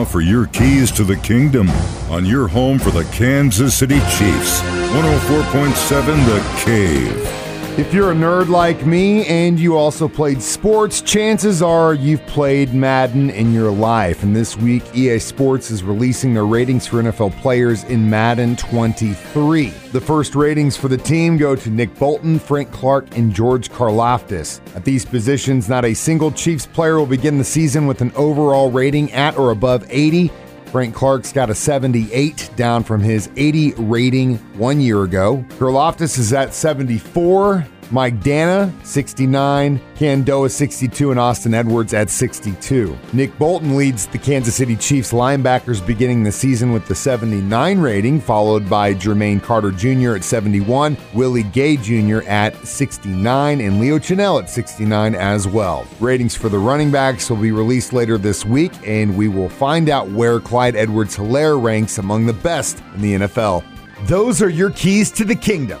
now for your keys to the kingdom on your home for the Kansas City Chiefs. 104.7 The Cave. If you're a nerd like me and you also played sports, chances are you've played Madden in your life. And this week, EA Sports is releasing their ratings for NFL players in Madden 23. The first ratings for the team go to Nick Bolton, Frank Clark, and George Karlaftis. At these positions, not a single Chiefs player will begin the season with an overall rating at or above 80. Frank Clark's got a 78, down from his 80 rating one year ago. Karlaftis is at 74. Mike Danna, 69. Kaindoh, 62. And Austin Edwards at 62. Nick Bolton leads the Kansas City Chiefs linebackers beginning the season with the 79 rating, followed by Jermaine Carter Jr. at 71, Willie Gay Jr. at 69, and Leo Chenal at 69 as well. Ratings for the running backs will be released later this week, and we will find out where Clyde Edwards Helaire ranks among the best in the NFL. Those are your keys to the kingdom.